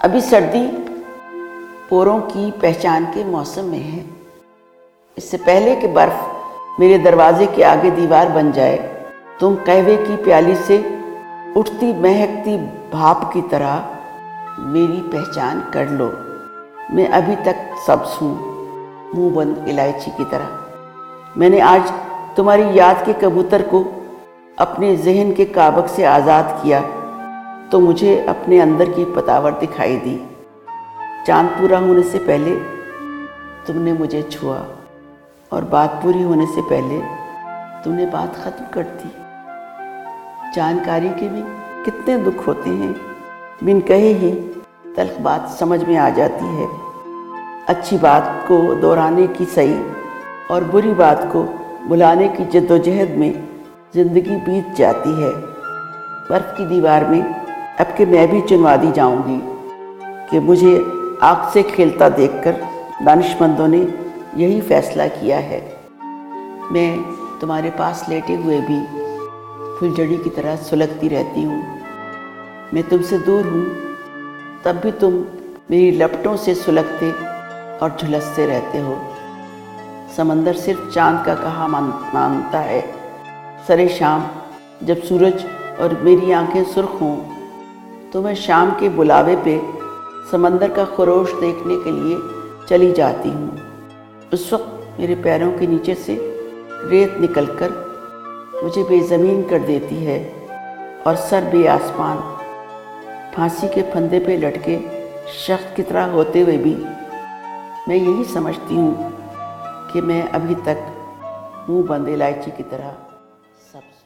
ابھی سردی پوروں کی پہچان کے موسم میں ہے۔ اس سے پہلے کہ برف میرے دروازے کے آگے دیوار بن جائے، تم قہوے کی پیالی سے اٹھتی مہکتی بھاپ کی طرح میری پہچان کر لو۔ میں ابھی تک سبز ہوں، منہ بند الائچی کی طرح۔ میں نے آج تمہاری یاد کے کبوتر کو اپنے ذہن کے کابق سے آزاد کیا۔ تو مجھے اپنے اندر کی پتاور دکھائی دی۔ چاند پورا ہونے سے پہلے تم نے مجھے چھوا اور بات پوری ہونے سے پہلے تم نے بات ختم کر دی۔ جانکاری کے بھی کتنے دکھ ہوتے ہیں۔ بن کہے ہی تلخ بات سمجھ میں آ جاتی ہے۔ اچھی بات کو دہرانے کی صحیح اور بری بات کو بلانے کی جد و جہد میں زندگی بیت جاتی ہے۔ برف کی دیوار میں اب کہ میں بھی چنوا دی جاؤں گی کہ مجھے آگ سے کھیلتا دیکھ کر دانش مندوں نے یہی فیصلہ کیا ہے۔ میں تمہارے پاس لیٹے ہوئے بھی پھلجڑی کی طرح سلگتی رہتی ہوں۔ میں تم سے دور ہوں، تب بھی تم میری لپٹوں سے سلگتے اور جھلستے رہتے ہو۔ سمندر صرف چاند کا کہا مانتا ہے۔ سر شام، جب سورج اور میری آنکھیں سرخ ہوں تو میں شام کے بلاوے پہ سمندر کا خروش دیکھنے کے لیے چلی جاتی ہوں۔ اس وقت میرے پیروں کے نیچے سے ریت نکل کر مجھے بے زمین کر دیتی ہے اور سر بے آسمان۔ پھانسی کے پھندے پہ لٹکے شخص کی طرح ہوتے ہوئے بھی میں یہی سمجھتی ہوں کہ میں ابھی تک منہ بند الائچی کی طرح سب